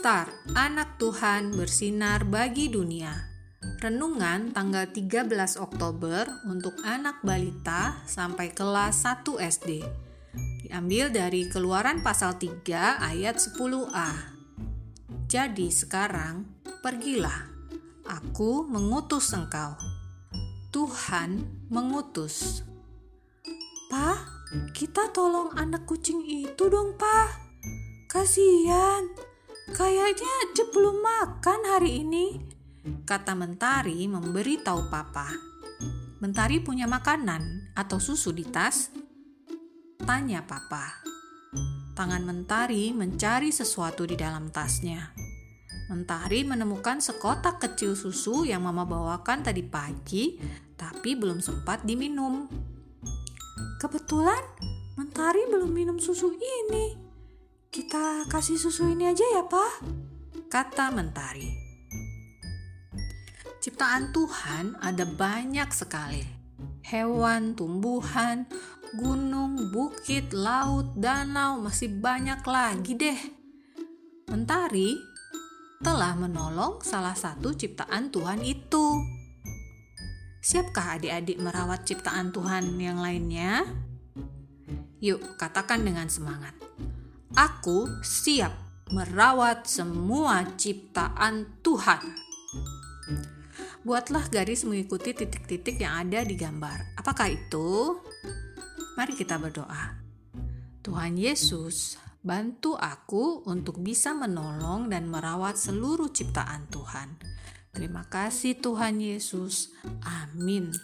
Star, anak Tuhan bersinar bagi dunia. Renungan tanggal 13 Oktober untuk anak balita sampai kelas 1 SD. Diambil dari Keluaran pasal 3 ayat 10a. Jadi sekarang, pergilah. Aku mengutus engkau. Tuhan mengutus. Pa, kita tolong anak kucing itu dong, Pa. Kasihan, kayaknya dia belum makan hari ini. Kata Mentari memberitahu Papa. Mentari punya makanan atau susu di tas? Tanya Papa. Tangan Mentari mencari sesuatu di dalam tasnya. Mentari menemukan sekotak kecil susu yang Mama bawakan tadi pagi, tapi belum sempat diminum. Kebetulan Mentari belum minum susu ini. Kita kasih susu ini aja ya, Pak. Kata Mentari. Ciptaan Tuhan ada banyak sekali. Hewan, tumbuhan, gunung, bukit, laut, danau, masih banyak lagi deh. Mentari telah menolong salah satu ciptaan Tuhan itu. Siapkah adik-adik merawat ciptaan Tuhan yang lainnya? Yuk, katakan dengan semangat. Aku siap merawat semua ciptaan Tuhan. Buatlah garis mengikuti titik-titik yang ada di gambar. Apakah itu? Mari kita berdoa. Tuhan Yesus, bantu aku untuk bisa menolong dan merawat seluruh ciptaan Tuhan. Terima kasih Tuhan Yesus. Amin.